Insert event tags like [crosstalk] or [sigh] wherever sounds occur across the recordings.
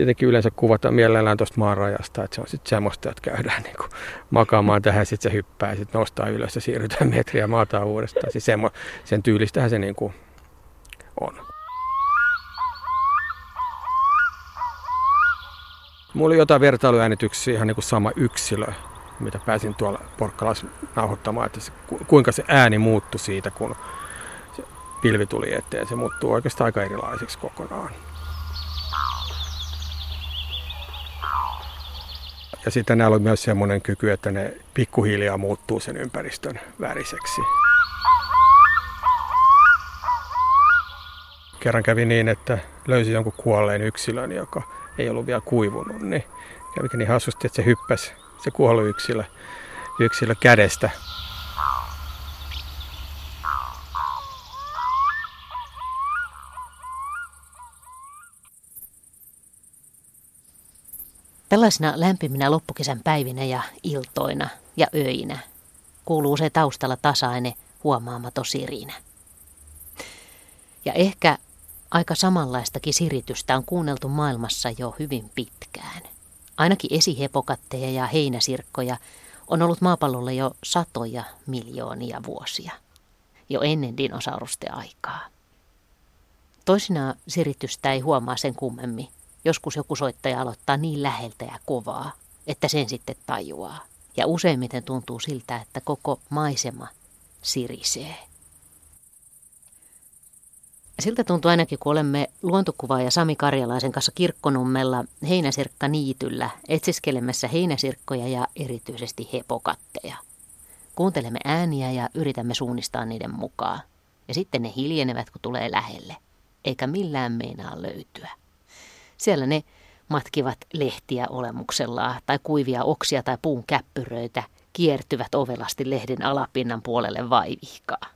tietenkin yleensä kuvata mielellään tuosta maanrajasta, että se on sitten semmoista, että käydään niin kuin makaamaan tähän, sitten se hyppää sitten nostaa ylös ja siirrytään [laughs] metriä maataan uudestaan. Siis semmo, sen tyylistähän se niin kuin on. Mulla oli jotain vertailuäänityksiä ihan niin kuin sama yksilö, mitä pääsin tuolla Porkkalassa nauhoittamaan, että se, kuinka se ääni muuttui siitä, kun se pilvi tuli eteen. Se muuttuu oikeastaan aika erilaiseksi kokonaan. Ja sitten näillä on myös semmoinen kyky, että ne pikkuhiljaa muuttuu sen ympäristön väriseksi. Kerran kävi niin, että löysi jonkun kuolleen yksilön, joka ei ollut vielä kuivunut, niin kävikin niin hassusti, että se hyppäsi se kuollut yksilö, yksilö kädestä Tällaisina lämpiminä loppukesän päivinä ja iltoina ja öinä kuuluu se taustalla tasainen huomaamaton sirinä. Ja ehkä aika samanlaistakin siritystä on kuunneltu maailmassa jo hyvin pitkään. Ainakin esihepokatteja ja heinäsirkkoja on ollut maapallolla jo satoja miljoonia vuosia, jo ennen dinosaurusten aikaa. Toisinaan siritystä ei huomaa sen kummemmin, Joskus joku soittaja aloittaa niin läheltä ja kovaa, että sen sitten tajuaa. Ja useimmiten tuntuu siltä, että koko maisema sirisee. Siltä tuntuu ainakin, kun olemme luontokuvaaja Sami Karjalaisen kanssa kirkkonummella heinäsirkka niityllä etsiskelemässä heinäsirkkoja ja erityisesti hepokatteja. Kuuntelemme ääniä ja yritämme suunnistaa niiden mukaan. Ja sitten ne hiljenevät, kun tulee lähelle, eikä millään meinaa löytyä. Siellä ne matkivat lehtiä olemuksellaan tai kuivia oksia tai puun käppyröitä, kiertyvät ovelasti lehden alapinnan puolelle vaivihkaa.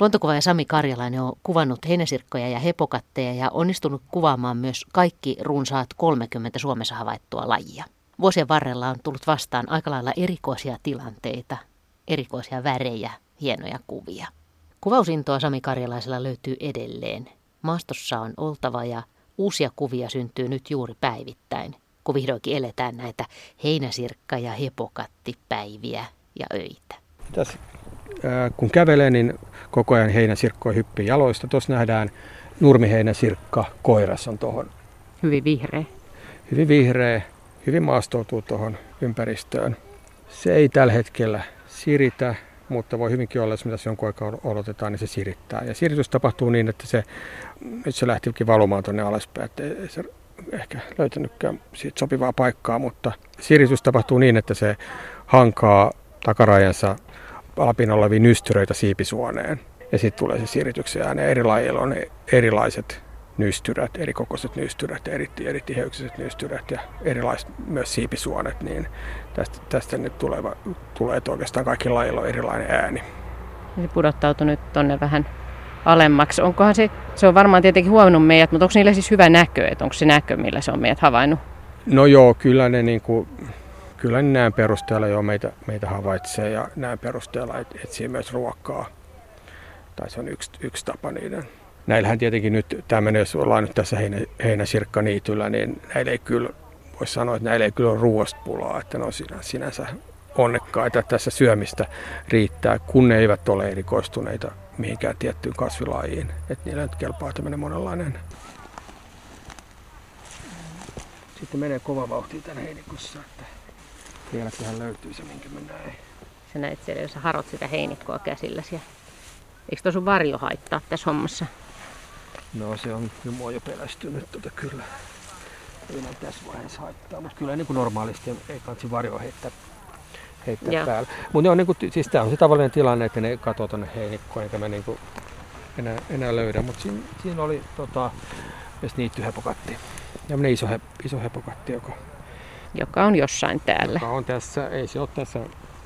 Luontokuvaaja Sami Karjalainen on kuvannut heinäsirkkoja ja hepokatteja ja onnistunut kuvaamaan myös kaikki runsaat 30 Suomessa havaittua lajia. Vuosien varrella on tullut vastaan aika lailla erikoisia tilanteita, erikoisia värejä, hienoja kuvia. Kuvausintoa Sami Karjalaisella löytyy edelleen. Maastossa on oltava ja Uusia kuvia syntyy nyt juuri päivittäin, kun vihdoinkin eletään näitä heinäsirkka- ja hepokattipäiviä ja öitä. Tässä, kun kävelee, niin koko ajan heinäsirkkoja hyppii jaloista. Tuossa nähdään nurmiheinäsirkka, koiras on tuohon. Hyvin vihreä. Hyvin vihreä, hyvin maastoutuu tuohon ympäristöön. Se ei tällä hetkellä siritä, mutta voi hyvinkin olla, mitä se jonkun aikaa odotetaan, niin se sirittää. Ja siritys tapahtuu niin, että se, nyt se lähtikin valumaan tuonne alaspäin, että se ehkä löytänytkään siitä sopivaa paikkaa, mutta siritys tapahtuu niin, että se hankaa takarajansa alapin oleviin nystyröitä siipisuoneen. Ja sitten tulee se sirityksen ääne. Eri lajeilla on erilaiset nystyrät, eri kokoiset nystyrät, eri, eri tiheyksiset nystyrät ja erilaiset myös siipisuonet, niin tästä, tästä nyt tuleva, tulee oikeastaan kaikki lajilla on erilainen ääni. Se pudottautui nyt tuonne vähän alemmaksi. Onkohan se, se on varmaan tietenkin huomannut meidät, mutta onko niillä siis hyvä näkö, että onko se näkö, millä se on meidät havainnut? No joo, kyllä ne, niin kuin, kyllä ne näin perusteella jo meitä, meitä havaitsee ja näin perusteella et, etsii myös ruokaa. Tai se on yksi, yksi tapa niiden näillähän tietenkin nyt tämmöinen, jos ollaan nyt tässä heinä, heinäsirkkaniityllä, niin näillä ei kyllä, voisi sanoa, että näillä ei kyllä ole ruoasta pulaa, että ne on sinänsä onnekkaita, tässä syömistä riittää, kun ne eivät ole erikoistuneita mihinkään tiettyyn kasvilajiin. Että niillä nyt kelpaa tämmöinen monenlainen. Sitten menee kova vauhti tänne heinikossa, että vieläköhän löytyy se, minkä mä näin. Sä näet siellä, jos sä harot sitä heinikkoa käsilläsi. Eikö tuo sun varjo haittaa tässä hommassa? No se on mua jo pelästynyt tota kyllä. Ei näin tässä vaiheessa haittaa, mutta kyllä niin kuin normaalisti ei kansi varjoa heittää, heittää päällä. Mutta niin kuin, siis tämä on se tavallinen tilanne, että ne katoo tuonne heinikkoon, eikä mä niin kuin enää, enää löydä. Mutta siinä, siinä, oli tota, myös niittyhepokatti. Ja iso, he, iso hepokatti, joka, joka on jossain täällä. Joka on tässä, ei se ole tässä,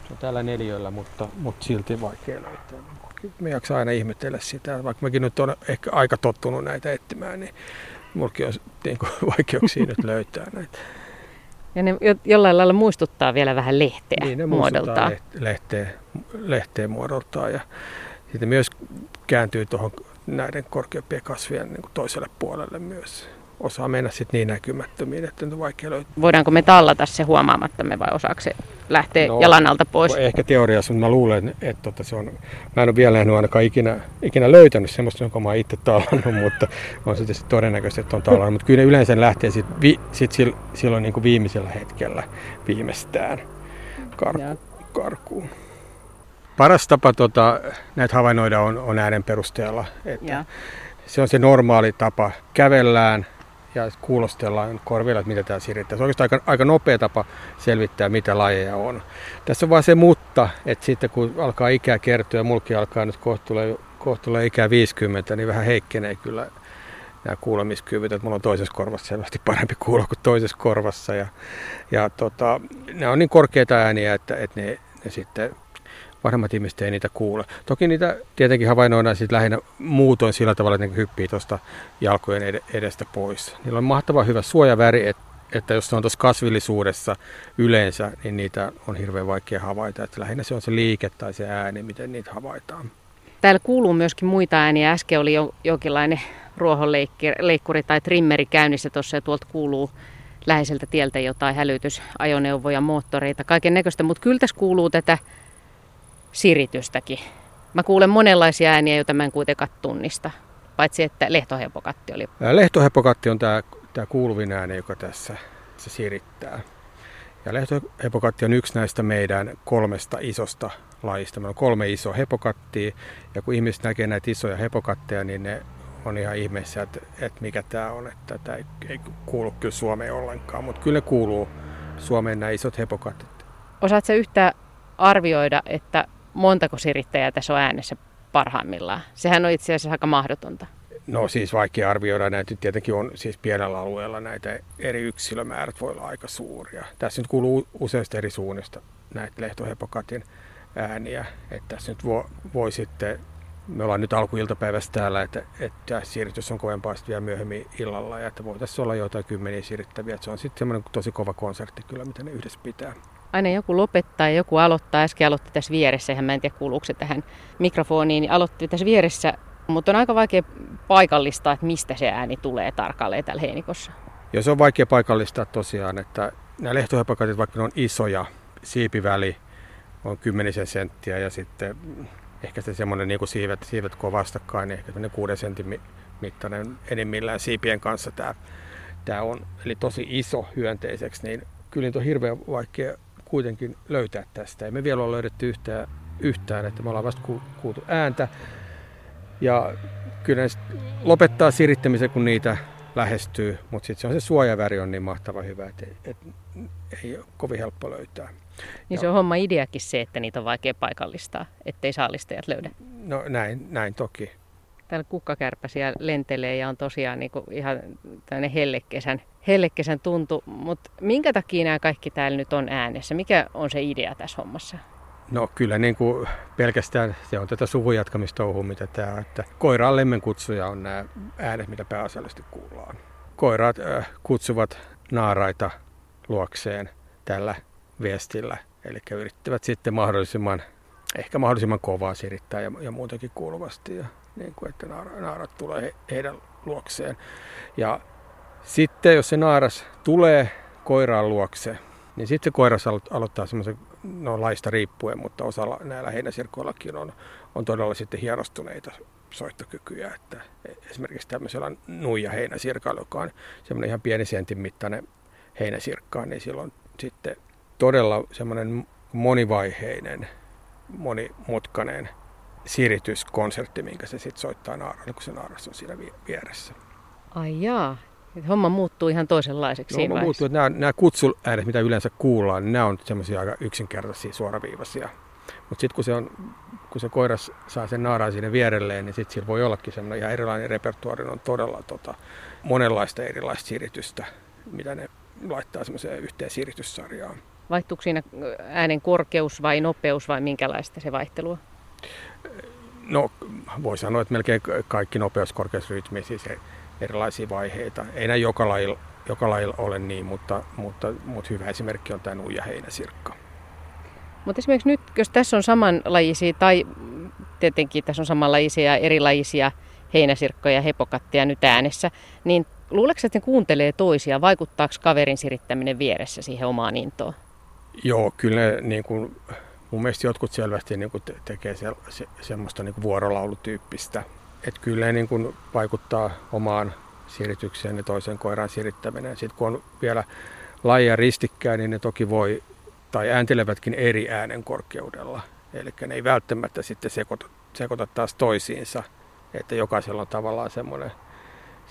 se on täällä neljöllä, mutta, mutta silti vaikea löytää me jaksaa aina ihmetellä sitä, vaikka mäkin nyt on ehkä aika tottunut näitä etsimään, niin mulkin on niin kuin, [laughs] vaikeuksia nyt löytää näitä. Ja ne jollain lailla muistuttaa vielä vähän lehteä niin, ne muodoltaan. Lehteä, lehteä muodoltaan ja sitten myös kääntyy tuohon näiden korkeampien kasvien niin kuin toiselle puolelle myös. Osaa mennä sitten niin näkymättömiin, että on vaikea löytää. Voidaanko me tallata se huomaamattamme vai osaako se lähteä no, jalan alta pois? Ehkä teoriassa, mutta mä luulen, että, että se on, mä en ole vielä nähnyt ainakaan ikinä, ikinä löytänyt semmoista, jonka mä itse tallannut, [laughs] mutta on se tietysti todennäköisesti, että on tallannut. Mutta kyllä ne yleensä lähtee sit, vi, sit silloin niin kuin viimeisellä hetkellä viimeistään karku, karkuun. Paras tapa tota, näitä havainnoida on, on äänen perusteella. Että se on se normaali tapa. Kävellään ja kuulostellaan korvilla, että mitä tämä sirittää. Se on oikeastaan aika, aika nopea tapa selvittää, mitä lajeja on. Tässä on vaan se mutta, että sitten kun alkaa ikää kertyä, mulki alkaa nyt tulee ikää 50, niin vähän heikkenee kyllä nämä kuulemiskyvyt, että mulla on toisessa korvassa selvästi parempi kuulla kuin toisessa korvassa. Ja, ja tota, nämä on niin korkeita ääniä, että, että ne, ne sitten vanhemmat ihmiset ei niitä kuule. Toki niitä tietenkin havainnoidaan sitten lähinnä muutoin sillä tavalla, että ne hyppii tuosta jalkojen edestä pois. Niillä on mahtavan hyvä suojaväri, että että jos se on tuossa kasvillisuudessa yleensä, niin niitä on hirveän vaikea havaita. Että lähinnä se on se liike tai se ääni, miten niitä havaitaan. Täällä kuuluu myöskin muita ääniä. Äsken oli jo, jonkinlainen ruohonleikkuri tai trimmeri käynnissä tuossa ja tuolta kuuluu läheiseltä tieltä jotain hälytysajoneuvoja, moottoreita, kaiken näköistä. Mutta kyllä tässä kuuluu tätä siritystäkin. Mä kuulen monenlaisia ääniä, joita mä en kuitenkaan tunnista, paitsi että lehtohepokatti oli. Lehtohepokatti on tämä, tämä kuuluvin ääni, joka tässä se sirittää. Ja lehtohepokatti on yksi näistä meidän kolmesta isosta lajista. Meillä on kolme isoa hepokattia, ja kun ihmiset näkee näitä isoja hepokatteja, niin ne on ihan ihmeessä, että, että mikä tämä on, että tämä ei, ei kuulu kyllä Suomeen ollenkaan, mutta kyllä ne kuuluu Suomeen nämä isot hepokatit. Osaatko yhtä arvioida, että montako sirittäjää tässä on äänessä parhaimmillaan? Sehän on itse asiassa aika mahdotonta. No siis vaikea arvioida näitä. Tietenkin on siis pienellä alueella näitä eri yksilömäärät voi olla aika suuria. Tässä nyt kuuluu useista eri suunnista näitä lehtohepokatin ääniä. Että tässä nyt voi, voi sitten, me ollaan nyt alkuiltapäivässä täällä, että, että siirrytys on kovempaa sitten vielä myöhemmin illalla ja että voitaisiin olla jotain kymmeniä siirryttäviä. Että se on sitten semmoinen tosi kova konsertti kyllä, mitä ne yhdessä pitää aina joku lopettaa ja joku aloittaa. Äsken aloitti tässä vieressä, ihan mä en tiedä kuuluuko se tähän mikrofoniin, niin aloitti tässä vieressä. Mutta on aika vaikea paikallistaa, että mistä se ääni tulee tarkalleen täällä heinikossa. Ja se on vaikea paikallistaa tosiaan, että nämä lehtohepakatit, vaikka ne on isoja, siipiväli on kymmenisen senttiä ja sitten ehkä se semmoinen niin siivet, siivet kun vastakkain, niin ehkä kuuden sentin mittainen enimmillään siipien kanssa tämä, tämä on. Eli tosi iso hyönteiseksi, niin kyllä niitä on hirveän vaikea kuitenkin löytää tästä. Ei me vielä ole löydetty yhtään, yhtään että me ollaan vasta kuultu ääntä. Ja kyllä ne lopettaa sirittämisen, kun niitä lähestyy, mutta sitten se on se suojaväri on niin mahtava hyvä, että et, ei ole kovin helppo löytää. Niin ja, se on homma ideakin se, että niitä on vaikea paikallistaa, ettei saalistajat löydä. No näin, näin toki täällä kukkakärpäsiä lentelee ja on tosiaan niin kuin ihan tämmöinen hellekesän, hellekesän tuntu. Mutta minkä takia nämä kaikki täällä nyt on äänessä? Mikä on se idea tässä hommassa? No kyllä niin kuin pelkästään se on tätä suvun jatkamistouhua, mitä tämä on. Että koiraan lemmenkutsuja on nämä äänet, mitä pääasiallisesti kuullaan. Koiraat äh, kutsuvat naaraita luokseen tällä viestillä. Eli yrittävät sitten mahdollisimman, ehkä mahdollisimman kovaa sirittää ja, ja muutenkin kuuluvasti. Ja niin kuin, että naarat tulee he, heidän luokseen. Ja sitten jos se naaras tulee koiraan luokse, niin sitten se koiras aloittaa semmoisen, no laista riippuen, mutta osalla näillä heinäsirkoillakin on, on todella sitten hienostuneita soittokykyjä. Että esimerkiksi tämmöisellä nuija heinäsirkalla, joka on semmoinen ihan pieni sentin mittainen heinäsirkka, niin silloin sitten todella semmoinen monivaiheinen, monimutkainen sirityskonsertti, minkä se sitten soittaa naaralle, kun se naaras on siinä vieressä. Ai jaa, homma muuttuu ihan toisenlaiseksi no, siinä muuttuu, että nämä, nämä kutsuäänet, mitä yleensä kuullaan, niin nämä on semmoisia aika yksinkertaisia, suoraviivaisia. Mutta sitten kun se, on, kun se koiras saa sen naaraan sinne vierelleen, niin sitten sillä voi ollakin semmoinen ihan erilainen repertuaari. on todella tota, monenlaista erilaista siritystä, mitä ne laittaa semmoiseen yhteen sirityssarjaan. Vaihtuuko siinä äänen korkeus vai nopeus vai minkälaista se vaihtelua? No voi sanoa, että melkein kaikki nopeuskorkeusrytmi, siis erilaisia vaiheita. Ei näin joka lajilla, joka lajilla ole niin, mutta, mutta, mutta hyvä esimerkki on tämä nuija heinäsirkka. Mutta esimerkiksi nyt, jos tässä on samanlajisia, tai tietenkin tässä on samanlaisia ja erilaisia heinäsirkkoja ja hepokatteja nyt äänessä, niin Luuleeko, että ne kuuntelee toisia? Vaikuttaako kaverin sirittäminen vieressä siihen omaan intoon? Joo, kyllä ne, niin kuin, mun mielestä jotkut selvästi niin kuin te- tekee se, se, semmoista niin kuin vuorolaulutyyppistä. Että kyllä niin kuin vaikuttaa omaan siritykseen ja toisen koiran sirittäminen. Sitten kun on vielä lajia ristikkäin, niin ne toki voi, tai ääntelevätkin eri äänen korkeudella. Eli ne ei välttämättä sitten sekoita, sekoita taas toisiinsa. Että jokaisella on tavallaan semmoinen,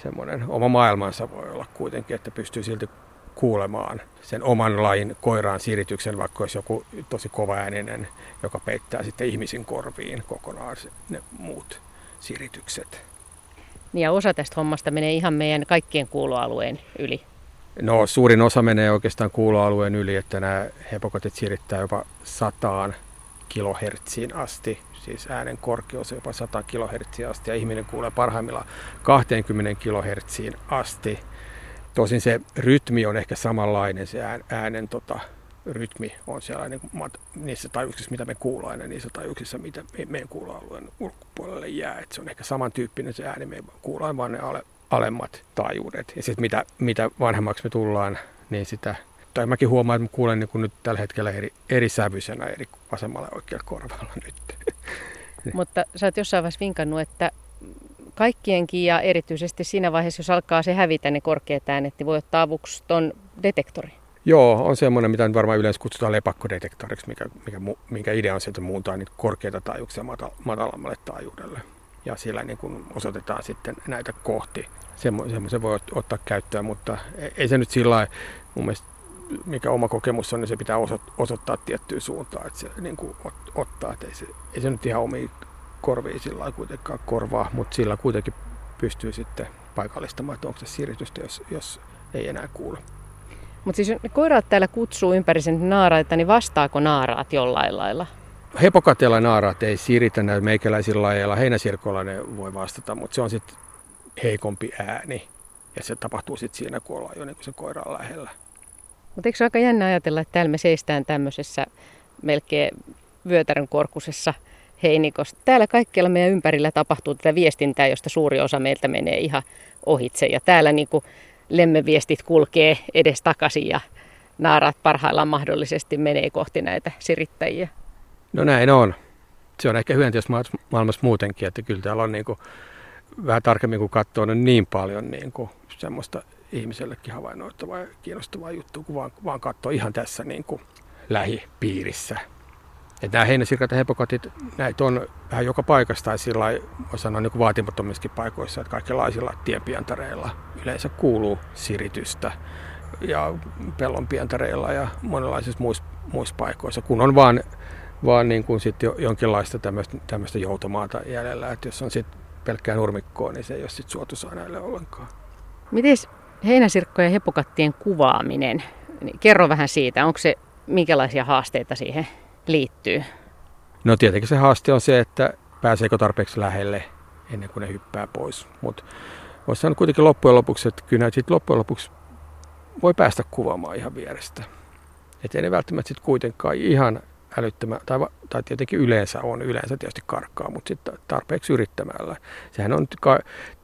semmoinen oma maailmansa voi olla kuitenkin, että pystyy silti kuulemaan sen oman lajin koiraan sirityksen, vaikka olisi joku tosi kova ääninen, joka peittää sitten ihmisen korviin kokonaan ne muut siritykset. Niin ja osa tästä hommasta menee ihan meidän kaikkien kuuloalueen yli. No suurin osa menee oikeastaan kuuloalueen yli, että nämä hepokotit sirittää jopa sataan kilohertsiin asti, siis äänen korkeus jopa 100 kilohertsiä asti ja ihminen kuulee parhaimmillaan 20 kilohertsiin asti. Tosin se rytmi on ehkä samanlainen, se äänen tota, rytmi on siellä niin kuin, niissä taajuuksissa, mitä me kuullaan, ja niissä taajuuksissa, mitä me, meidän kuuloalueen ulkopuolelle jää. Et se on ehkä samantyyppinen se ääni, me kuullaan vain ne ale, alemmat taajuudet. Ja sitten mitä, mitä vanhemmaksi me tullaan, niin sitä, tai mäkin huomaan, että mä kuulen niin nyt tällä hetkellä eri, eri sävyisenä eri vasemmalla ja oikealla korvalla nyt. [laughs] Mutta sä oot jossain vaiheessa vinkannut, että kaikkienkin ja erityisesti siinä vaiheessa, jos alkaa se hävitä ne korkeat äänet, niin voi ottaa avuksi ton detektori. Joo, on semmoinen, mitä nyt varmaan yleensä kutsutaan lepakkodetektoriksi, mikä, mikä, mikä idea on se, että muuntaa niitä korkeita taajuuksia matalammalle taajuudelle. Ja sillä niin kuin osoitetaan sitten näitä kohti. Semmoisen voi ottaa käyttöön, mutta ei se nyt sillä mun mielestä mikä oma kokemus on, niin se pitää osoittaa tiettyyn suuntaan, että se niin kuin ottaa. Että ei, se, ei se nyt ihan omiin korviin sillä kuitenkaan korvaa, mutta sillä kuitenkin pystyy sitten paikallistamaan, että onko se siirrytystä, jos, jos ei enää kuule. Mutta siis ne koiraat täällä kutsuu ympäri sen naaraita, niin vastaako naaraat jollain lailla? Hepokatella naaraat ei siiritä näillä meikäläisillä lajeilla. Heinäsirkoilla ne voi vastata, mutta se on sitten heikompi ääni. Ja se tapahtuu sitten siinä, kun ollaan jo niin se koira lähellä. Mutta eikö se aika jännä ajatella, että täällä me seistään tämmöisessä melkein vyötärön korkusessa heinikossa. Täällä kaikkialla meidän ympärillä tapahtuu tätä viestintää, josta suuri osa meiltä menee ihan ohitse. Ja täällä niin kuin lemmeviestit kulkee edes takaisin ja naarat parhaillaan mahdollisesti menee kohti näitä sirittäjiä. No näin on. Se on ehkä hyönteistä maailmassa muutenkin, että kyllä täällä on niin kuin, vähän tarkemmin kuin katsoo, niin, niin paljon niin kuin, semmoista ihmisellekin havainnoittavaa ja kiinnostavaa juttua, kun vaan, vaan katsoo ihan tässä niin kuin, lähipiirissä. Että nämä heinäsirkat ja hepokatit, näitä on vähän joka paikassa tai sillä voi sanoa niin vaatimattomissakin paikoissa, että kaikenlaisilla tienpientareilla yleensä kuuluu siritystä ja pellonpientareilla ja monenlaisissa muissa, muissa paikoissa, kun on vaan, vaan niin kuin sit jonkinlaista tämmöistä, joutomaata jäljellä, että jos on sitten pelkkää nurmikkoa, niin se ei ole sitten suotuisaa näille ollenkaan. Miten heinäsirkkojen ja hepokattien kuvaaminen, kerro vähän siitä, onko se, minkälaisia haasteita siihen liittyy? No tietenkin se haaste on se, että pääseekö tarpeeksi lähelle ennen kuin ne hyppää pois. Mutta voisi sanoa kuitenkin loppujen lopuksi, että kyllä sitten loppujen lopuksi voi päästä kuvaamaan ihan vierestä. Että ei ne välttämättä sitten kuitenkaan ihan älyttömän, tai, tai tietenkin yleensä on, yleensä tietysti karkkaa, mutta sitten tarpeeksi yrittämällä. Sehän on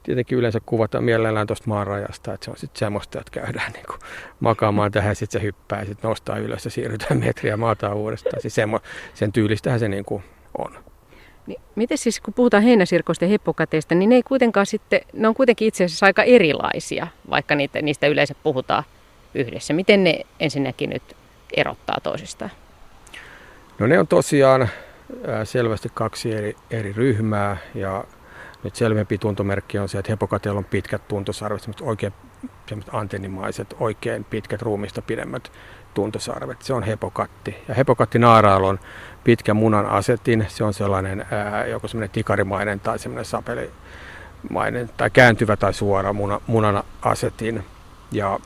tietenkin yleensä kuvata mielellään tuosta maanrajasta, että se on sitten semmoista, että käydään [laughs] niin kuin makaamaan tähän, sitten se hyppää ja sitten nostaa ylös ja siirrytään [laughs] metriä maataan uudestaan. Siis semmo, sen tyylistähän se niin kuin on. Niin, miten siis, kun puhutaan heinäsirkoista ja heppokateista, niin ne ei kuitenkaan sitten, ne on kuitenkin itse asiassa aika erilaisia, vaikka niitä, niistä yleensä puhutaan yhdessä. Miten ne ensinnäkin nyt erottaa toisistaan? No ne on tosiaan selvästi kaksi eri, eri ryhmää ja nyt selvempi tuntomerkki on se, että hepokateella on pitkät tuntosarvet, semmoiset oikein semmoiset antennimaiset, oikein pitkät ruumista pidemmät tuntosarvet. Se on hepokatti. Ja hepokatti naaraalla on pitkä munan asetin. Se on sellainen ää, joko semmoinen tikarimainen tai semmoinen sapelimainen tai kääntyvä tai suora muna, munan asetin. Ja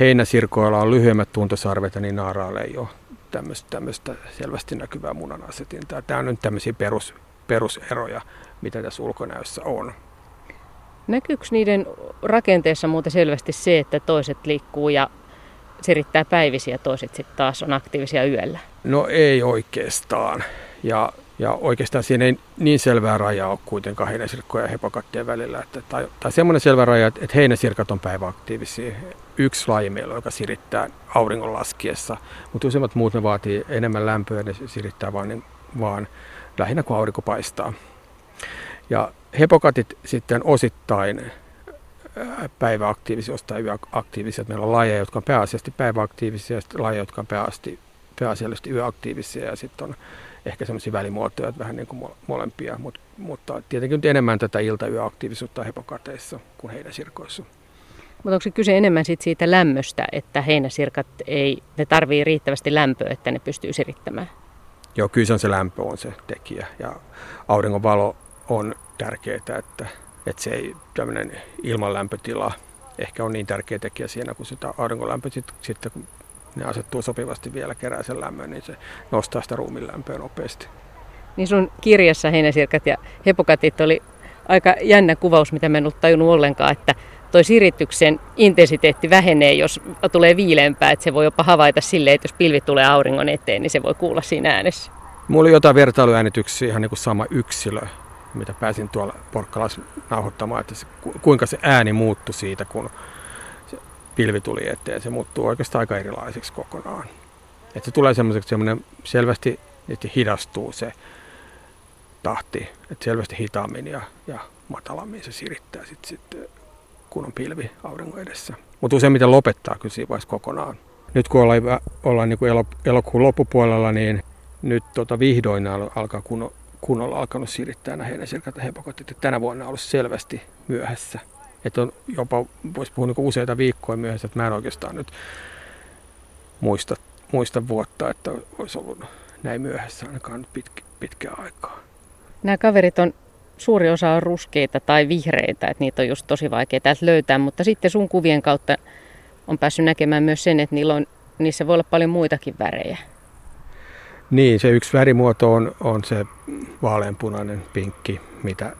heinäsirkoilla on lyhyemmät tuntosarvet ja niin naaraalla ei ole tämmöistä, tämmöistä selvästi näkyvää munan asetintaa. Tämä on nyt tämmöisiä perus, peruseroja, mitä tässä ulkonäössä on. Näkyykö niiden rakenteessa muuten selvästi se, että toiset liikkuu ja sirittää päivisiä, toiset sitten taas on aktiivisia yöllä? No ei oikeastaan. Ja Ja oikeastaan siinä ei niin selvää rajaa ole kuitenkaan heinäsirkkojen ja hepokattien välillä. Että, tai, tai semmoinen selvä raja, että heinäsirkat on päiväaktiivisia. Yksi laji meillä, joka sirittää auringon laskiessa, mutta useimmat muut ne vaatii enemmän lämpöä ne sirittää vaan, niin, vaan lähinnä kun aurinko paistaa. Ja hepokatit sitten osittain päiväaktiivisia, osittain yöaktiivisia. Meillä on lajeja, jotka on pääasiallisesti päiväaktiivisia ja lajeja, jotka on pääasiallisesti yöaktiivisia ja sitten on ehkä semmoisia välimuotoja, vähän niin kuin molempia, Mut, mutta tietenkin nyt enemmän tätä ilta-yöaktiivisuutta hepokateissa kuin heinäsirkoissa. Mutta onko se kyse enemmän sit siitä lämmöstä, että heinäsirkat ei, ne tarvii riittävästi lämpöä, että ne pystyy sirittämään? Joo, kyllä se on se lämpö on se tekijä ja auringon valo on tärkeää, että, että se ei tämmöinen ilmanlämpötila ehkä on niin tärkeä tekijä siinä, kun sitä aurinkolämpö sitten, sit, kun ne asettuu sopivasti vielä kerää sen lämmön, niin se nostaa sitä ruumin lämpöä nopeasti. Niin sun kirjassa heinäsirkat ja hepokatit oli aika jännä kuvaus, mitä mä en ollut tajunnut ollenkaan, että toi sirityksen intensiteetti vähenee, jos tulee viileämpää, että se voi jopa havaita silleen, että jos pilvi tulee auringon eteen, niin se voi kuulla siinä äänessä. Mulla oli jotain vertailuäänityksiä, ihan niin kuin sama yksilö, mitä pääsin tuolla Porkkalassa nauhoittamaan, että se, kuinka se ääni muuttui siitä, kun pilvi tuli eteen. Se muuttuu oikeastaan aika erilaiseksi kokonaan. Että se tulee semmoiseksi semmoinen selvästi, että hidastuu se tahti, että selvästi hitaammin ja, ja matalammin se sirittää sitten sit, kun on pilvi auringon edessä. Mutta useimmiten lopettaa kyllä siinä vaiheessa kokonaan. Nyt kun ollaan, ollaan niin kuin elokuun loppupuolella, niin nyt tota vihdoin alkaa kun, kunnolla alkanut sirittää nämä heinäsirkat ja hepokotit. Tänä vuonna on ollut selvästi myöhässä. Että on jopa, voisi puhua niin useita viikkoja myöhässä, että mä en oikeastaan nyt muista, muista vuotta, että olisi ollut näin myöhässä ainakaan nyt pitkä, pitkää aikaa. Nämä kaverit on, suuri osa on ruskeita tai vihreitä, että niitä on just tosi vaikea täältä löytää, mutta sitten sun kuvien kautta on päässyt näkemään myös sen, että niillä on, niissä voi olla paljon muitakin värejä. Niin, se yksi värimuoto on, on se vaaleanpunainen pinkki, mitä,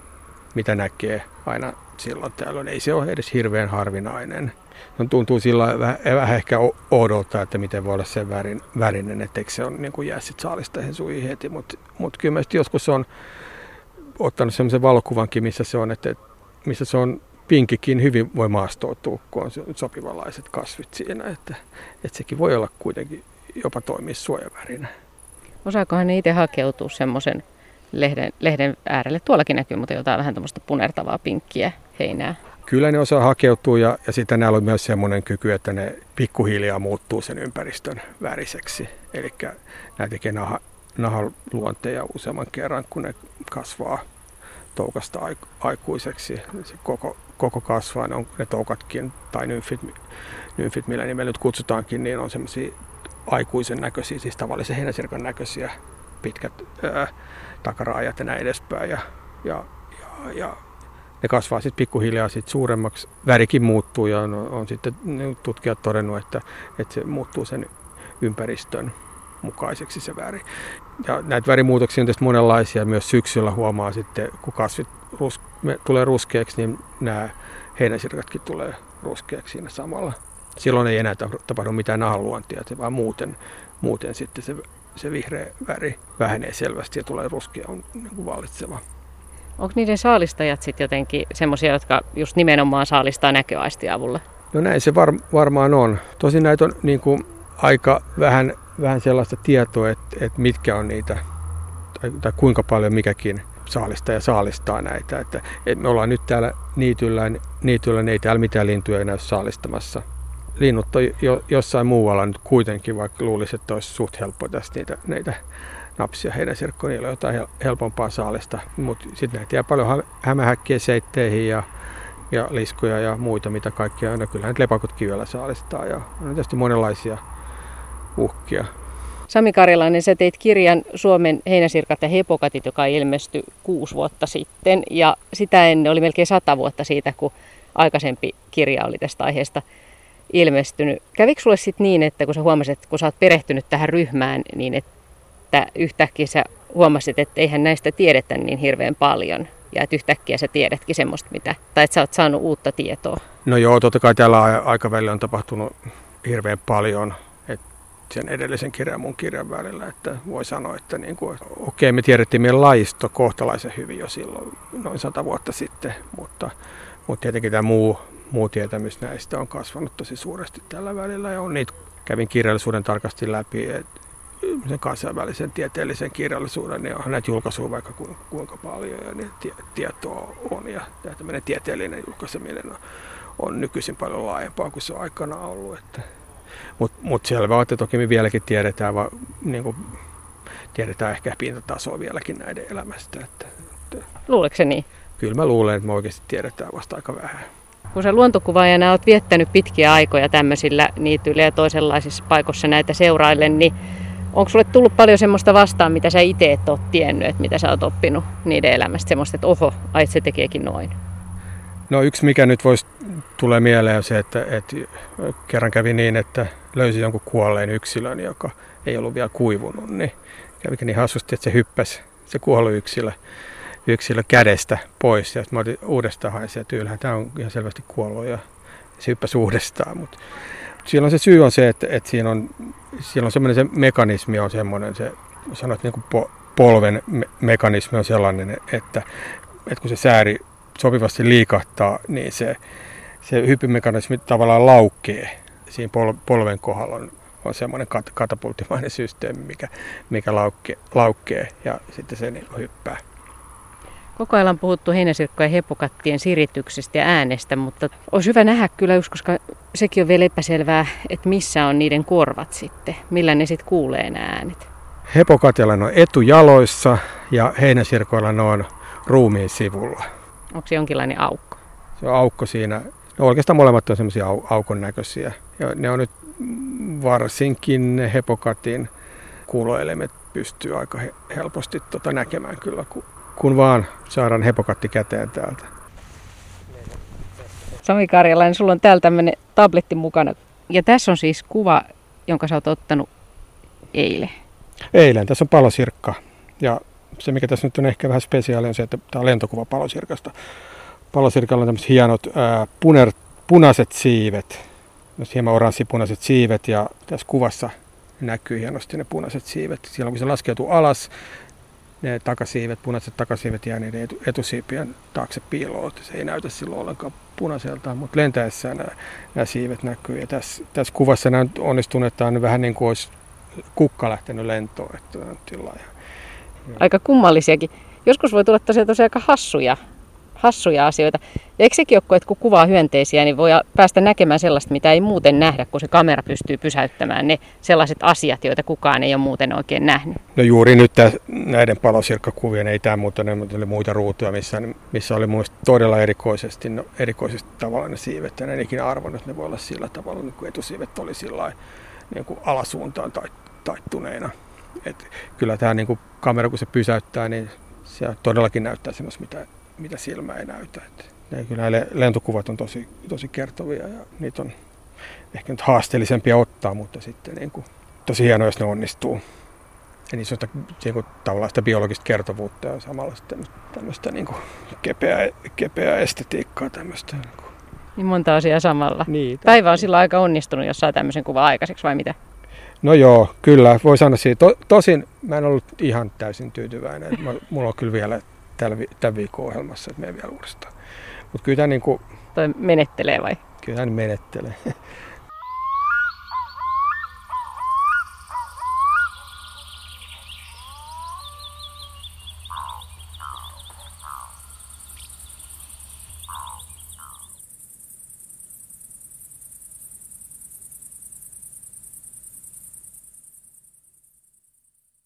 mitä näkee aina silloin tällöin. Ei se ole edes hirveän harvinainen. No, tuntuu sillä vähän, vähän ehkä odottaa, että miten voi olla sen värin, värinen, etteikö se on niin kuin jää sit saalista suihin heti. Mutta mut kyllä joskus on ottanut sellaisen valokuvankin, missä se on, että missä se on pinkikin hyvin voi maastoutua, kun on sopivanlaiset kasvit siinä, että, että sekin voi olla kuitenkin jopa toimia suojavärinä. Osaakohan ne itse hakeutua semmoisen lehden, lehden äärelle? Tuollakin näkyy mutta jotain vähän tämmöistä punertavaa pinkkiä heinää. Kyllä ne osaa hakeutua ja, ja sitten näillä on myös semmoinen kyky, että ne pikkuhiljaa muuttuu sen ympäristön väriseksi. Eli nämä tekee naha, nahaluonteja useamman kerran, kun ne kasvaa toukasta aikuiseksi. Se koko, koko kasvaa, ne, on, ne toukatkin tai nymfit, nymfit, millä nimellä nyt kutsutaankin, niin on semmoisia aikuisen näköisiä, siis tavallisen heinäsirkan näköisiä, pitkät ää, takaraajat ja näin edespäin. Ja, ja, ja, ja ne kasvaa sitten pikkuhiljaa sit suuremmaksi. Värikin muuttuu ja on, on sitten tutkijat todennut, että, että se muuttuu sen ympäristön mukaiseksi se väri. Ja näitä värimuutoksia on tietysti monenlaisia. Myös syksyllä huomaa sitten, kun kasvit rus, tulee ruskeaksi, niin nämä heinäsirkatkin tulee ruskeaksi siinä samalla. Silloin ei enää tapahdu mitään nahanluontia, vaan muuten, muuten sitten se, se vihreä väri vähenee selvästi ja tulee ruskea on niin kuin vallitseva. Onko niiden saalistajat sitten jotenkin semmoisia, jotka just nimenomaan saalistaa näköaistin avulla? No näin se var, varmaan on. Tosin näitä on niin kuin aika vähän, vähän sellaista tietoa, että, että mitkä on niitä, tai, tai kuinka paljon mikäkin saalista ja saalistaa näitä. Että, että me ollaan nyt täällä niityllä, niityllä ei täällä mitään lintuja enää saalistamassa. Linnut on jo, jossain muualla nyt kuitenkin, vaikka luulisi, että olisi suht helppo tästä niitä, näitä napsia heinäsirkkoon, niillä on jotain helpompaa saalista. Mutta sitten näitä jää paljon hämähäkkiä seitteihin ja, ja liskoja ja muita, mitä kaikkia on. Kyllähän lepakot kivellä saalistaa ja on tietysti monenlaisia uhkia. Sami Karjalainen, sä teit kirjan Suomen heinäsirkat ja hepokatit, joka ilmestyi kuusi vuotta sitten. Ja sitä ennen oli melkein sata vuotta siitä, kun aikaisempi kirja oli tästä aiheesta ilmestynyt. Kävikö sulle sitten niin, että kun sä huomasit, että kun sä oot perehtynyt tähän ryhmään, niin että yhtäkkiä sä huomasit, että eihän näistä tiedetä niin hirveän paljon? Ja että yhtäkkiä sä tiedätkin semmoista, mitä, tai että sä oot saanut uutta tietoa? No joo, totta kai tällä aikavälillä on tapahtunut hirveän paljon sen edellisen kirjan ja mun kirjan välillä. Että voi sanoa, että niin kuin, okei, me tiedettiin meidän lajisto kohtalaisen hyvin jo silloin noin sata vuotta sitten, mutta, mutta tietenkin tämä muu, muu tietämys näistä on kasvanut tosi suuresti tällä välillä ja on niitä kävin kirjallisuuden tarkasti läpi, että sen kansainvälisen tieteellisen kirjallisuuden, niin onhan näitä julkaisuja vaikka kuinka paljon ja niin tietoa on ja tämmöinen tieteellinen julkaiseminen on, on nykyisin paljon laajempaa kuin se on aikana ollut. Että, mutta mut selvä on, että toki me vieläkin tiedetään, va, niin kuin, tiedetään ehkä pintatasoa vieläkin näiden elämästä. Että, että, Luuleeko se niin? Kyllä mä luulen, että me oikeasti tiedetään vasta aika vähän. Kun sä luontokuvaajana oot viettänyt pitkiä aikoja tämmöisillä niityillä ja toisenlaisissa paikoissa näitä seuraillen, niin onko sulle tullut paljon semmoista vastaan, mitä sä itse et ole tiennyt, että mitä sä oot oppinut niiden elämästä, semmoista, että oho, ai se tekeekin noin? No yksi mikä nyt voisi tulee mieleen on se, että, että kerran kävi niin, että löysi jonkun kuolleen yksilön, joka ei ollut vielä kuivunut, niin kävikin niin hassusti, että se hyppäsi se kuollut yksilö, yksilö kädestä pois. Ja mä otin uudestaan hain että ylhäällä tämä on ihan selvästi kuollut ja se hyppäsi uudestaan. Mutta silloin se syy on se, että, että siinä on, on semmoinen se mekanismi on semmoinen, se sanoit niin kuin po, polven me- mekanismi on sellainen, että, että kun se sääri sopivasti liikahtaa, niin se, se hyppymekanismi tavallaan laukkee. Siinä pol, polven kohdalla on, on semmoinen kat, katapulttimainen systeemi, mikä, mikä laukkee, laukkee ja sitten se niin hyppää. Koko ajan on puhuttu heinäsirkkojen ja hepokattien sirityksestä ja äänestä, mutta olisi hyvä nähdä kyllä just, koska sekin on vielä epäselvää, että missä on niiden korvat sitten, millä ne sitten kuulee nämä äänet. Hepokatilla on etujaloissa ja heinäsirkoilla ne on ruumiin sivulla. Onko se jonkinlainen aukko? Se on aukko siinä. No oikeastaan molemmat on semmoisia au- aukon näköisiä. Ja ne on nyt varsinkin hepokatin kuuloelemet pystyy aika helposti tota näkemään kyllä, kun kun vaan saadaan hepokatti käteen täältä. Sami Karjalainen, sulla on täällä tämmöinen tabletti mukana. Ja tässä on siis kuva, jonka sä oot ottanut eilen. Eilen. Tässä on palosirkka. Ja se, mikä tässä nyt on ehkä vähän spesiaali, on se, että tämä on lentokuva palosirkasta. Palosirkalla on tämmöiset hienot ää, puner, punaiset siivet. Hieman oranssipunaiset siivet ja tässä kuvassa näkyy hienosti ne punaiset siivet. Silloin kun se laskeutuu alas, ne takasiivet, punaiset takasiivet jää niiden etu, etusiipien taakse piiloon. Se ei näytä silloin ollenkaan punaiselta, mutta lentäessään nämä, nämä siivet näkyy. Ja tässä, tässä kuvassa nämä onnistunut, että on vähän niin kuin olisi kukka lähtenyt lentoon. Että ja, Aika kummallisiakin. Joskus voi tulla tosiaan, tosiaan aika hassuja hassuja asioita. Ja eikö sekin ole, että kun kuvaa hyönteisiä, niin voi päästä näkemään sellaista, mitä ei muuten nähdä, kun se kamera pystyy pysäyttämään ne sellaiset asiat, joita kukaan ei ole muuten oikein nähnyt. No juuri nyt täs, näiden palosirkkakuvien ei tämä muuta, ne oli muita ruutuja, missä, missä oli mun todella erikoisesti, no, erikoisesti tavalla ne siivet. Ja en arvannut, että ne voi olla sillä tavalla, niin kuin etusiivet oli sillä niin kuin alasuuntaan tai, taittuneina. Et kyllä tämä niin kamera, kun se pysäyttää, niin se todellakin näyttää semmoista, mitä mitä silmä ei näytä. Että ne, kyllä nämä lentokuvat on tosi, tosi kertovia ja niitä on ehkä nyt haasteellisempia ottaa, mutta sitten niin kuin, tosi hienoa, jos ne onnistuu. Ja niissä on sitä, niin kuin, tavallaan sitä biologista kertovuutta ja samalla sitten tämmöistä niin kuin, kepeää, kepeää estetiikkaa. Tämmöistä, niin, kuin. niin monta asiaa samalla. Niin, Päivä on sillä aika onnistunut, jos saa tämmöisen kuvan aikaiseksi vai mitä? No joo, kyllä. Voi sanoa siitä. To, tosin mä en ollut ihan täysin tyytyväinen. Mulla on kyllä vielä tällä, tämän viikon ohjelmassa, että me vielä uudestaan. Mutta kyllä tämä niin kuin, Toi menettelee vai? Kyllä tämä menettelee. [laughs]